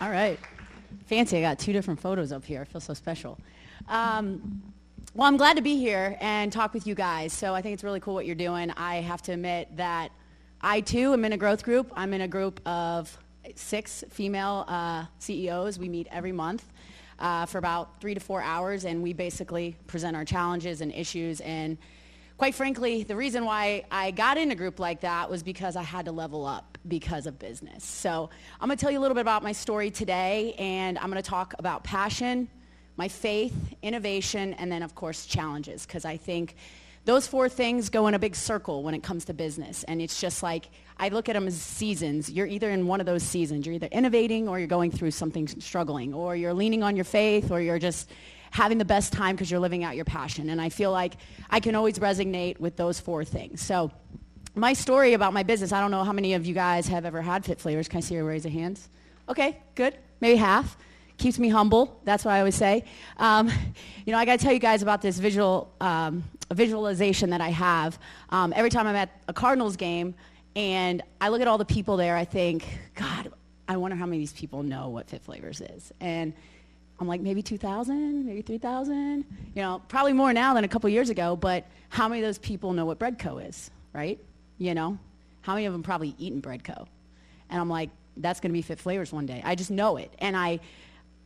All right. Fancy. I got two different photos up here. I feel so special. Um, well, I'm glad to be here and talk with you guys. So I think it's really cool what you're doing. I have to admit that I, too, am in a growth group. I'm in a group of six female uh, CEOs. We meet every month. Uh, for about three to four hours, and we basically present our challenges and issues and quite frankly, the reason why I got in a group like that was because I had to level up because of business. So I'm going to tell you a little bit about my story today, and I'm going to talk about passion, my faith, innovation, and then, of course, challenges, because I think those four things go in a big circle when it comes to business. And it's just like, I look at them as seasons. You're either in one of those seasons. You're either innovating or you're going through something struggling, or you're leaning on your faith, or you're just having the best time because you're living out your passion. And I feel like I can always resonate with those four things. So my story about my business, I don't know how many of you guys have ever had Fit Flavors. Can I see a raise of hands? Okay, good. Maybe half. Keeps me humble. That's what I always say. Um, you know, I got to tell you guys about this visual um, visualization that I have. Um, every time I'm at a Cardinals game and I look at all the people there, I think, God, I wonder how many of these people know what Fit Flavors is. And I'm like, maybe 2,000, maybe 3,000. You know, probably more now than a couple years ago, but how many of those people know what Breadco is, right? You know, how many of them probably eaten Breadco? And I'm like, that's going to be Fit Flavors one day. I just know it. And I,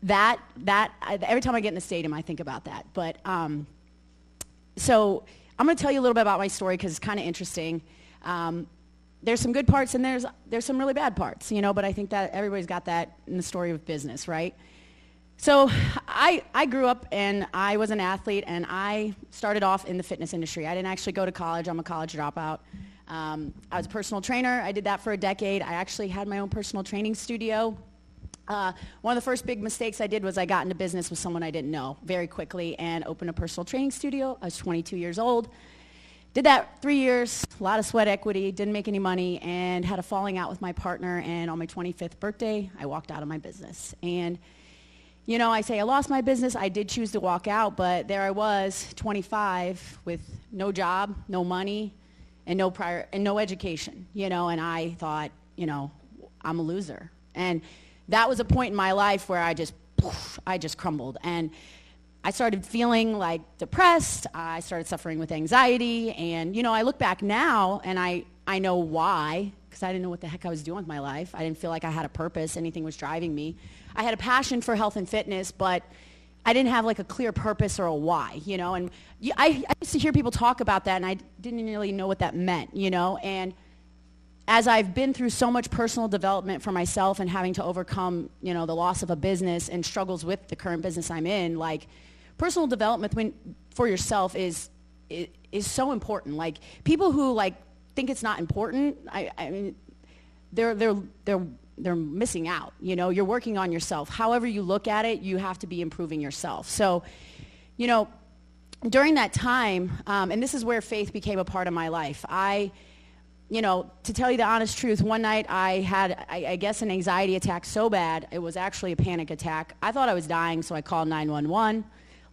that, that, I, every time I get in the stadium, I think about that. But, um, so I'm going to tell you a little bit about my story because it's kind of interesting. Um, there's some good parts and there's, there's some really bad parts, you know, but I think that everybody's got that in the story of business, right? So I, I grew up and I was an athlete and I started off in the fitness industry. I didn't actually go to college. I'm a college dropout. Um, I was a personal trainer. I did that for a decade. I actually had my own personal training studio. Uh, one of the first big mistakes I did was I got into business with someone I didn't know very quickly and opened a personal training studio. I was 22 years old. Did that three years, a lot of sweat equity, didn't make any money, and had a falling out with my partner. And on my 25th birthday, I walked out of my business. And you know, I say I lost my business. I did choose to walk out, but there I was, 25, with no job, no money, and no prior and no education. You know, and I thought, you know, I'm a loser. And that was a point in my life where I just, poof, I just crumbled. And I started feeling like depressed. I started suffering with anxiety. And, you know, I look back now and I, I know why, because I didn't know what the heck I was doing with my life. I didn't feel like I had a purpose. Anything was driving me. I had a passion for health and fitness, but I didn't have like a clear purpose or a why, you know. And I, I used to hear people talk about that, and I didn't really know what that meant, you know. And as I've been through so much personal development for myself and having to overcome, you know, the loss of a business and struggles with the current business I'm in, like personal development when, for yourself is, is, is so important. Like people who like think it's not important, I, I mean, they're, they're, they're they're missing out. You know, you're working on yourself. However you look at it, you have to be improving yourself. So, you know, during that time, um, and this is where faith became a part of my life. I, you know, to tell you the honest truth, one night I had, I, I guess, an anxiety attack so bad it was actually a panic attack. I thought I was dying, so I called 911.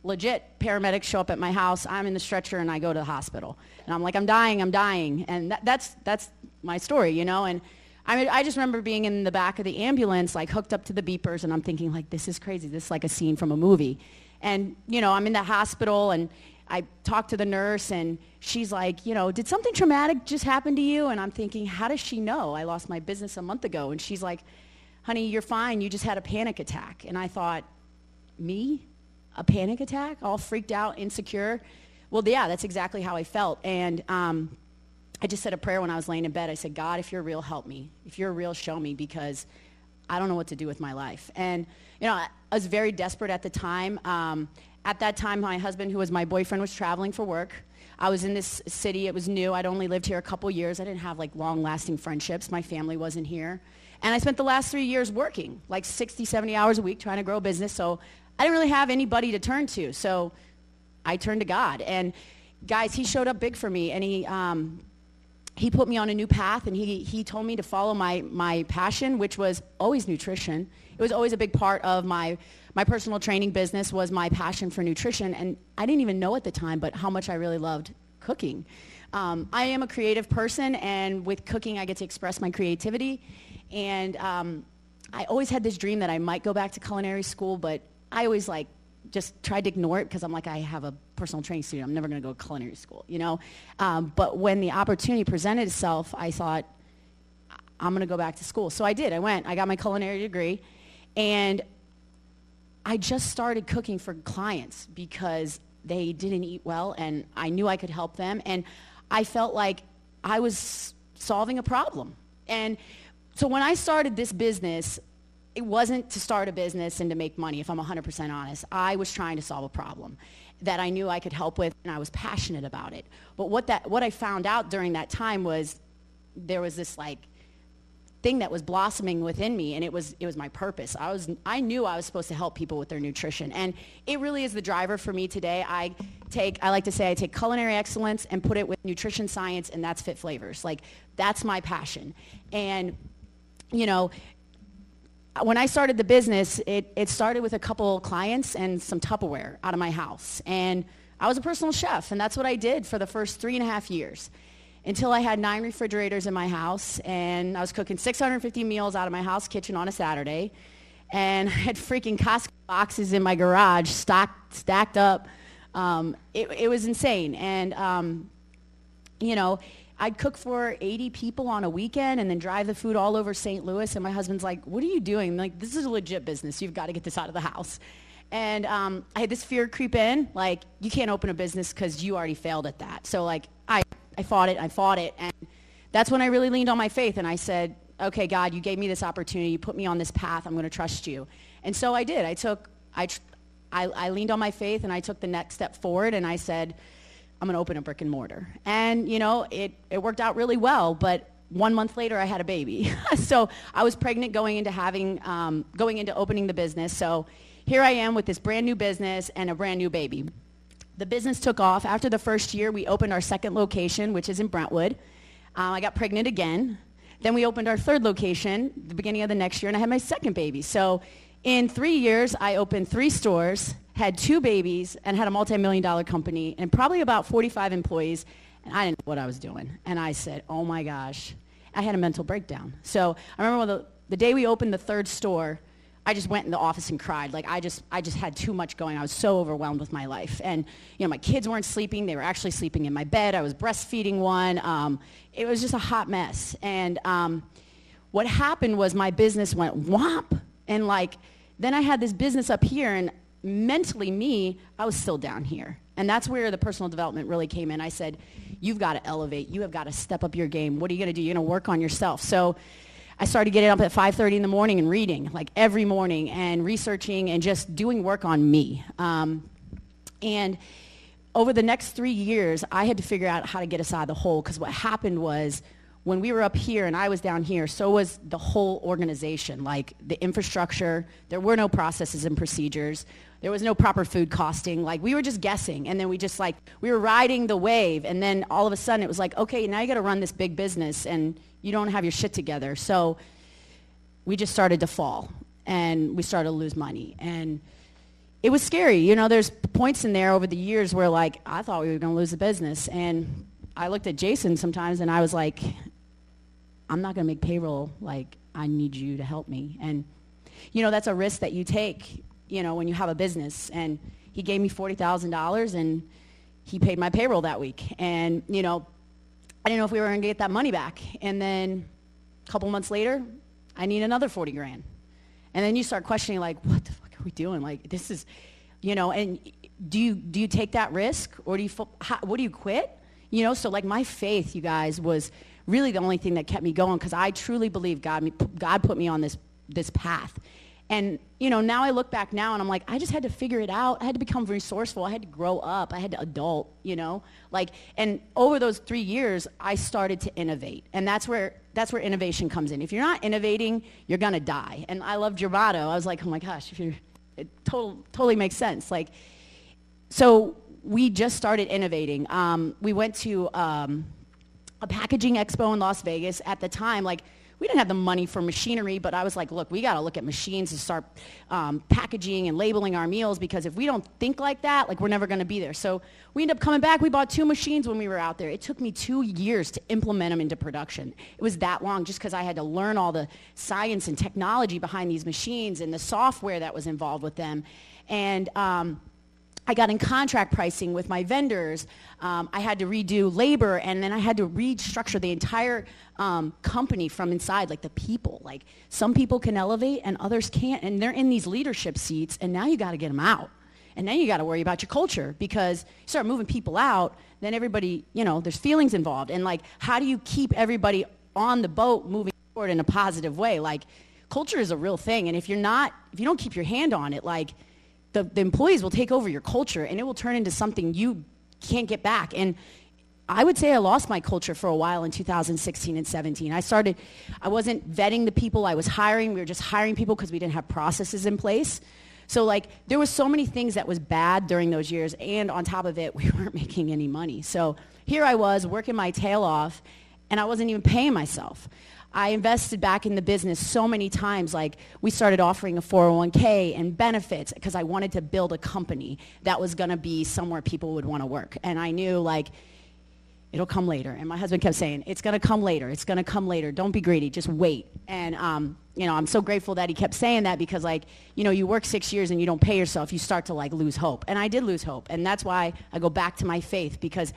Legit, paramedics show up at my house. I'm in the stretcher, and I go to the hospital. And I'm like, I'm dying, I'm dying, and that, that's that's my story, you know, and I mean, I just remember being in the back of the ambulance, like hooked up to the beepers, and I'm thinking, like, this is crazy. This is like a scene from a movie. And, you know, I'm in the hospital, and I talk to the nurse, and she's like, you know, did something traumatic just happen to you? And I'm thinking, how does she know? I lost my business a month ago. And she's like, honey, you're fine. You just had a panic attack. And I thought, me? A panic attack? All freaked out, insecure? Well, yeah, that's exactly how I felt. And, um, I just said a prayer when I was laying in bed. I said, God, if you're real, help me. If you're real, show me because I don't know what to do with my life. And, you know, I, was very desperate at the time. Um, at that time, my husband, who was my boyfriend, was traveling for work. I was in this city. It was new. I'd only lived here a couple years. I didn't have like long-lasting friendships. My family wasn't here. And I spent the last three years working, like 60, 70 hours a week trying to grow a business. So I didn't really have anybody to turn to. So I turned to God. And guys, he showed up big for me. And he, um, he put me on a new path and he, he told me to follow my, my passion, which was always nutrition. It was always a big part of my, my personal training business was my passion for nutrition. And I didn't even know at the time, but how much I really loved cooking. Um, I am a creative person, and with cooking, I get to express my creativity. And um, I always had this dream that I might go back to culinary school, but I always like just tried to ignore it because I'm like, I have a personal training studio. I'm never going to go to culinary school, you know? Um, but when the opportunity presented itself, I thought, I'm going to go back to school. So I did. I went. I got my culinary degree. And I just started cooking for clients because they didn't eat well and I knew I could help them. And I felt like I was solving a problem. And so when I started this business, it wasn't to start a business and to make money, if I'm 100% honest. I was trying to solve a problem that I knew I could help with, and I was passionate about it. But what, that, what I found out during that time was there was this like thing that was blossoming within me and it was it was my purpose i was i knew i was supposed to help people with their nutrition and it really is the driver for me today i take i like to say i take culinary excellence and put it with nutrition science and that's fit flavors like that's my passion and you know when I started the business, it, it started with a couple clients and some Tupperware out of my house. And I was a personal chef, and that's what I did for the first three and a half years until I had nine refrigerators in my house and I was cooking 650 meals out of my house kitchen on a Saturday. And I had freaking Costco boxes in my garage stocked, stacked up. Um, it, it, was insane. And, um, you know, I'd cook for 80 people on a weekend and then drive the food all over St. Louis. And my husband's like, what are you doing? I'm like, this is a legit business. You've got to get this out of the house. And um, I had this fear creep in, like, you can't open a business because you already failed at that. So, like, I I fought it, I fought it. And that's when I really leaned on my faith and I said, okay, God, you gave me this opportunity. You put me on this path. I'm going to trust you. And so I did. I took, I, I, I leaned on my faith and I took the next step forward and I said, I'm going to open a brick and mortar. And, you know, it, it worked out really well, but one month later I had a baby. so I was pregnant going into having, um, going into opening the business. So here I am with this brand new business and a brand new baby the business took off. After the first year, we opened our second location, which is in Brentwood. Um, I got pregnant again. Then we opened our third location the beginning of the next year, and I had my second baby. So in three years, I opened three stores, had two babies, and had a multi-million dollar company, and probably about 45 employees. And I didn't know what I was doing. And I said, oh my gosh. I had a mental breakdown. So I remember the, the day we opened the third store, I just went in the office and cried. Like I just, I just had too much going. I was so overwhelmed with my life. And, you know, my kids weren't sleeping. They were actually sleeping in my bed. I was breastfeeding one. Um, it was just a hot mess. And um, what happened was my business went whomp. And like, then I had this business up here and mentally me, I was still down here. And that's where the personal development really came in. I said, you've got to elevate. You have got to step up your game. What are you going to do? You're going to work on yourself. So I started getting up at 5.30 in the morning and reading, like every morning, and researching and just doing work on me. Um, and over the next three years, I had to figure out how to get us out of the hole because what happened was when we were up here and I was down here, so was the whole organization, like the infrastructure. There were no processes and procedures. There was no proper food costing. Like we were just guessing. And then we just like, we were riding the wave. And then all of a sudden it was like, okay, now you got to run this big business and you don't have your shit together. So we just started to fall and we started to lose money. And it was scary. You know, there's points in there over the years where like I thought we were going to lose the business. And I looked at Jason sometimes and I was like, I'm not going to make payroll. Like, I need you to help me. And, you know, that's a risk that you take, you know, when you have a business. And he gave me $40,000 and he paid my payroll that week. And, you know, I didn't know if we were going to get that money back. And then a couple months later, I need another 40 grand. And then you start questioning, like, what the fuck are we doing? Like, this is, you know, and do you, do you take that risk or do you, how, what do you quit? You know, so like my faith, you guys, was really the only thing that kept me going because I truly believe God, God put me on this, this path. And, you know, now I look back now and I'm like, I just had to figure it out. I had to become resourceful. I had to grow up. I had to adult, you know? Like, and over those three years, I started to innovate. And that's where, that's where innovation comes in. If you're not innovating, you're going to die. And I loved your motto. I was like, oh my gosh, if you're, it total, totally makes sense. Like, so we just started innovating. Um, we went to um, a packaging expo in Las Vegas at the time. Like, we didn't have the money for machinery, but I was like, look, we got to look at machines and start um, packaging and labeling our meals because if we don't think like that, like we're never going to be there. So we ended up coming back. We bought two machines when we were out there. It took me two years to implement them into production. It was that long just because I had to learn all the science and technology behind these machines and the software that was involved with them. And um, I got in contract pricing with my vendors. Um, I had to redo labor, and then I had to restructure the entire um, company from inside, like the people. Like some people can elevate and others can't, and they're in these leadership seats, and now you got to get them out. And then you got to worry about your culture because you start moving people out, then everybody, you know, there's feelings involved. And like, how do you keep everybody on the boat moving forward in a positive way? Like, culture is a real thing, and if you're not, if you don't keep your hand on it, like the, the employees will take over your culture and it will turn into something you can't get back. And I would say I lost my culture for a while in 2016 and 17. I started, I wasn't vetting the people I was hiring. We were just hiring people because we didn't have processes in place. So like there was so many things that was bad during those years and on top of it we weren't making any money. So here I was working my tail off and I wasn't even paying myself. I invested back in the business so many times. Like we started offering a 401k and benefits because I wanted to build a company that was going to be somewhere people would want to work. And I knew like it'll come later. And my husband kept saying, it's going to come later. It's going to come later. Don't be greedy. Just wait. And, um, you know, I'm so grateful that he kept saying that because, like, you know, you work six years and you don't pay yourself, you start to, like, lose hope. And I did lose hope. And that's why I go back to my faith because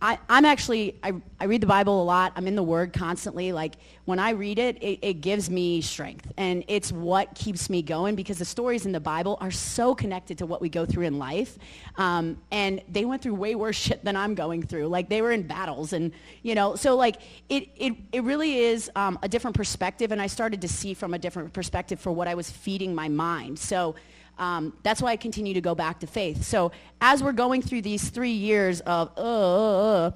I, am actually, I, I read the Bible a lot. I'm in the Word constantly. Like, when I read it, it, it gives me strength. And it's what keeps me going because the stories in the Bible are so connected to what we go through in life. Um, and they went through way worse shit than I'm going through. Like, they were in battles. And, you know, so, like, it, it, it really is um, a different perspective. And I started to see from a different perspective for what I was feeding my mind. So, um, that's why I continue to go back to faith. So as we're going through these three years of, uh, uh, uh,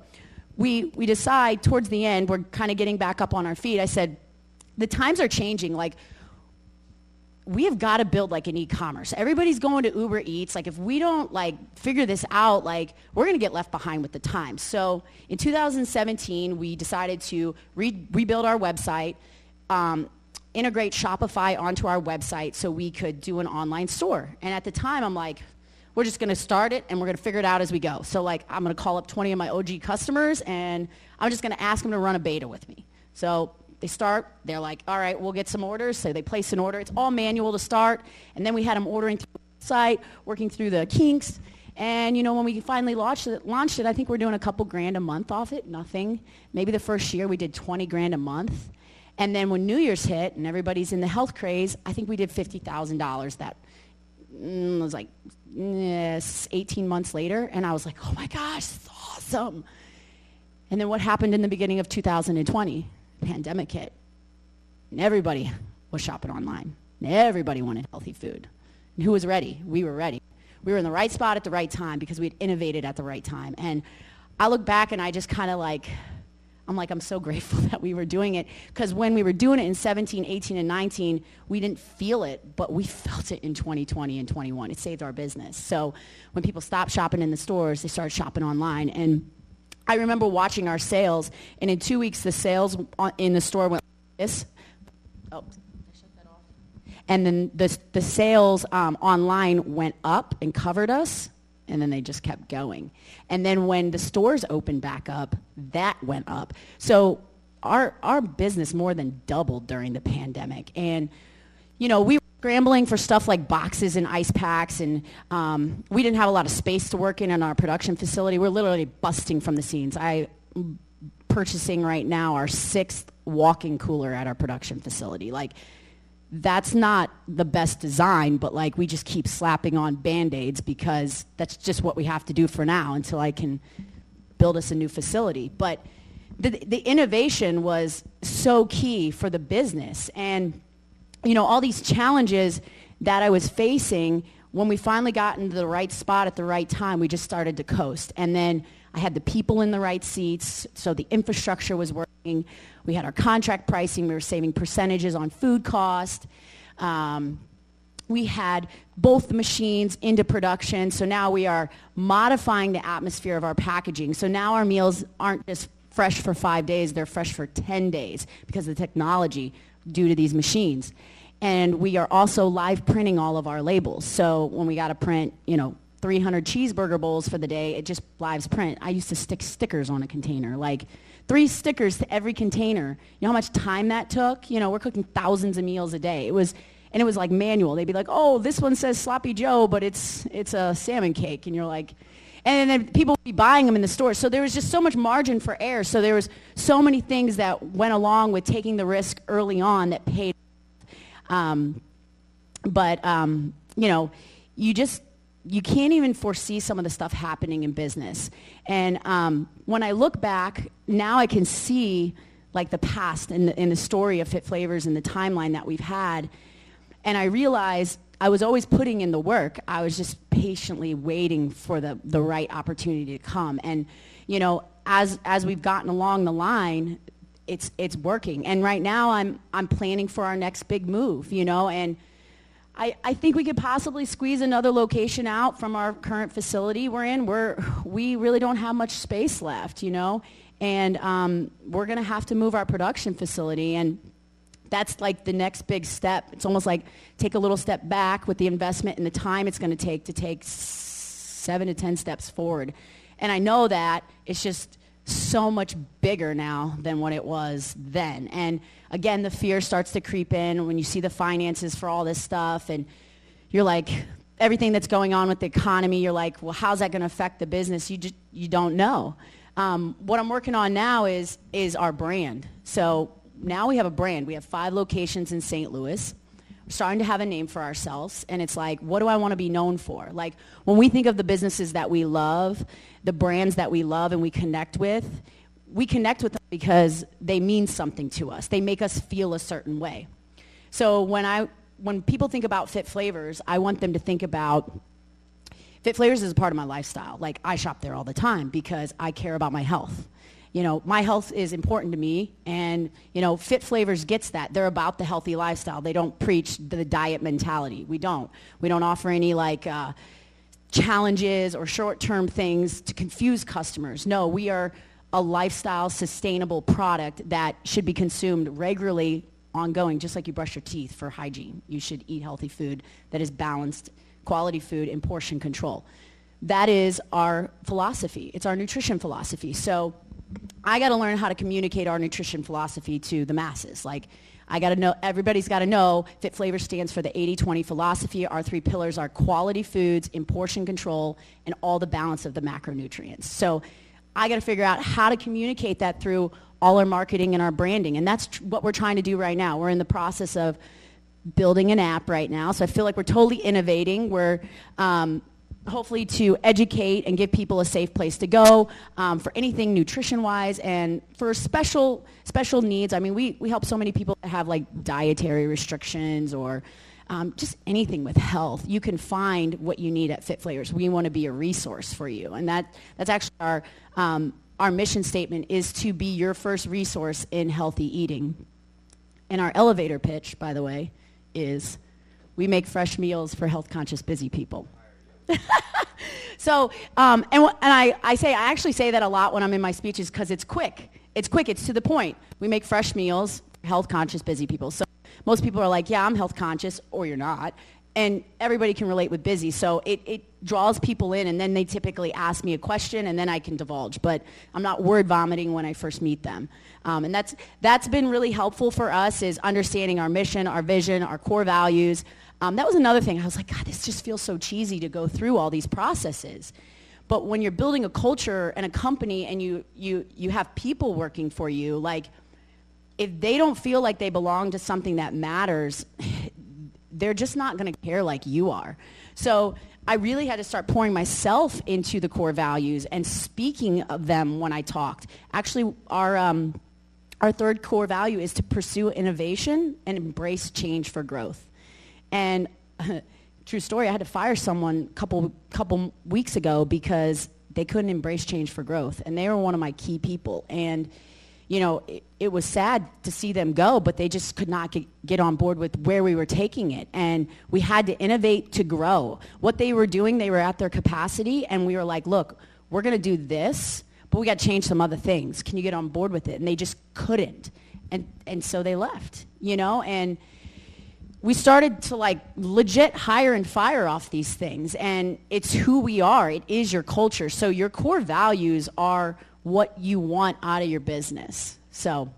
we, we decide towards the end, we're kind of getting back up on our feet. I said, the times are changing. Like, we have got to build like an e-commerce. Everybody's going to Uber Eats. Like if we don't like figure this out, like we're going to get left behind with the times. So in 2017, we decided to re- rebuild our website. Um, integrate Shopify onto our website so we could do an online store. And at the time, I'm like, we're just going to start it and we're going to figure it out as we go. So like, I'm going to call up 20 of my OG customers and I'm just going to ask them to run a beta with me. So they start, they're like, all right, we'll get some orders. So they place an order. It's all manual to start. And then we had them ordering through the site, working through the kinks. And you know, when we finally launched it, launched it, I think we're doing a couple grand a month off it. Nothing. Maybe the first year we did 20 grand a month. And then when New Year's hit and everybody's in the health craze, I think we did $50,000 that mm, was like yes, 18 months later. And I was like, oh my gosh, this is awesome. And then what happened in the beginning of 2020? Pandemic hit. And everybody was shopping online. And everybody wanted healthy food. And who was ready? We were ready. We were in the right spot at the right time because we had innovated at the right time. And I look back and I just kind of like I'm like, I'm so grateful that we were doing it. Because when we were doing it in 17, 18, and 19, we didn't feel it, but we felt it in 2020 and 21. It saved our business. So when people stopped shopping in the stores, they started shopping online. And I remember watching our sales, and in two weeks, the sales in the store went like this. Oh, and then the, the sales um, online went up and covered us and then they just kept going. And then when the stores opened back up, that went up. So our our business more than doubled during the pandemic. And you know, we were scrambling for stuff like boxes and ice packs, and um, we didn't have a lot of space to work in in our production facility. We're literally busting from the scenes. I purchasing right now our sixth walk-in cooler at our production facility. Like that's not the best design, but like we just keep slapping on band-aids because that's just what we have to do for now until I can build us a new facility. But the, the innovation was so key for the business. And, you know, all these challenges that I was facing, when we finally got into the right spot at the right time, we just started to coast. And then I had the people in the right seats, so the infrastructure was working. We had our contract pricing. We were saving percentages on food cost. Um, we had both machines into production. So now we are modifying the atmosphere of our packaging. So now our meals aren't just fresh for five days, they're fresh for 10 days because of the technology due to these machines. And we are also live printing all of our labels. So when we got to print, you know, 300 cheeseburger bowls for the day, it just lives print. I used to stick stickers on a container, like three stickers to every container. You know how much time that took? You know, we're cooking thousands of meals a day. It was, and it was like manual. They'd be like, oh, this one says sloppy Joe, but it's, it's a salmon cake. And you're like, and then people would be buying them in the store. So there was just so much margin for error. So there was so many things that went along with taking the risk early on that paid. Um, but um, you know, you just you can't even foresee some of the stuff happening in business. And um, when I look back now, I can see like the past and the, the story of Fit Flavors and the timeline that we've had, and I realize I was always putting in the work. I was just patiently waiting for the, the right opportunity to come. And, you know, as, as we've gotten along the line, it's, it's working. And right now I'm, I'm planning for our next big move, you know, and I, I think we could possibly squeeze another location out from our current facility we're in. We're, we really don't have much space left, you know, and um, we're going to have to move our production facility. And that's like the next big step. It's almost like take a little step back with the investment and the time it's going to take to take seven to 10 steps forward. And I know that it's just so much bigger now than what it was then. And again, the fear starts to creep in when you see the finances for all this stuff and you're like, everything that's going on with the economy, you're like, well, how's that going to affect the business? You just, you don't know. Um, what I'm working on now is, is our brand. So now we have a brand. We have five locations in St. Louis. Starting to have a name for ourselves. And it's like, what do I want to be known for? Like, when we think of the businesses that we love, the brands that we love and we connect with, we connect with them because they mean something to us. They make us feel a certain way. So when, I, when people think about Fit Flavors, I want them to think about Fit Flavors is a part of my lifestyle. Like, I shop there all the time because I care about my health you know, my health is important to me, and you know, Fit Flavors gets that. They're about the healthy lifestyle. They don't preach the diet mentality. We don't. We don't offer any like uh, challenges or short-term things to confuse customers. No, we are a lifestyle sustainable product that should be consumed regularly ongoing just like you brush your teeth for hygiene you should eat healthy food that is balanced quality food and portion control that is our philosophy it's our nutrition philosophy so I got to learn how to communicate our nutrition philosophy to the masses. Like, I got to know, everybody's got to know Fit Flavor stands for the 80-20 philosophy. Our three pillars are quality foods, in portion control, and all the balance of the macronutrients. So I got to figure out how to communicate that through all our marketing and our branding. And that's tr- what we're trying to do right now. We're in the process of building an app right now. So I feel like we're totally innovating. We're um, hopefully to educate and give people a safe place to go um, for anything nutrition-wise and for special special needs. I mean, we, we help so many people that have like dietary restrictions or um, just anything with health. You can find what you need at Fit Flavors. We want to be a resource for you, and that that's actually our um, our mission statement is to be your first resource in healthy eating. And our elevator pitch, by the way, is we make fresh meals for health conscious busy people. so, um, and, and I, I say, I actually say that a lot when I'm in my speeches because it's quick. It's quick. It's to the point. We make fresh meals, health conscious, busy people. So most people are like, yeah, I'm health conscious, or you're not. And everybody can relate with busy. So it, it draws people in, and then they typically ask me a question, and then I can divulge. But I'm not word vomiting when I first meet them. Um, and that's, that's been really helpful for us is understanding our mission, our vision, our core values, um, that was another thing. I was like, God, this just feels so cheesy to go through all these processes. But when you're building a culture and a company and you, you, you have people working for you, like if they don't feel like they belong to something that matters, they're just not going to care like you are. So I really had to start pouring myself into the core values and speaking of them when I talked. Actually, our, um, our third core value is to pursue innovation and embrace change for growth. And true story, I had to fire someone a couple, couple weeks ago because they couldn't embrace change for growth. And they were one of my key people. And, you know, it, it was sad to see them go, but they just could not get, get on board with where we were taking it. And we had to innovate to grow. What they were doing, they were at their capacity. And we were like, look, we're going to do this but we got to change some other things. Can you get on board with it? And they just couldn't. And, and so they left, you know, and we started to like legit hire and fire off these things. And it's who we are. It is your culture. So your core values are what you want out of your business. So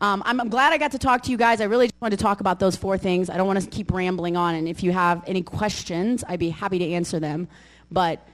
um, I'm, I'm, glad I got to talk to you guys. I really just wanted to talk about those four things. I don't want to keep rambling on. And if you have any questions, I'd be happy to answer them. But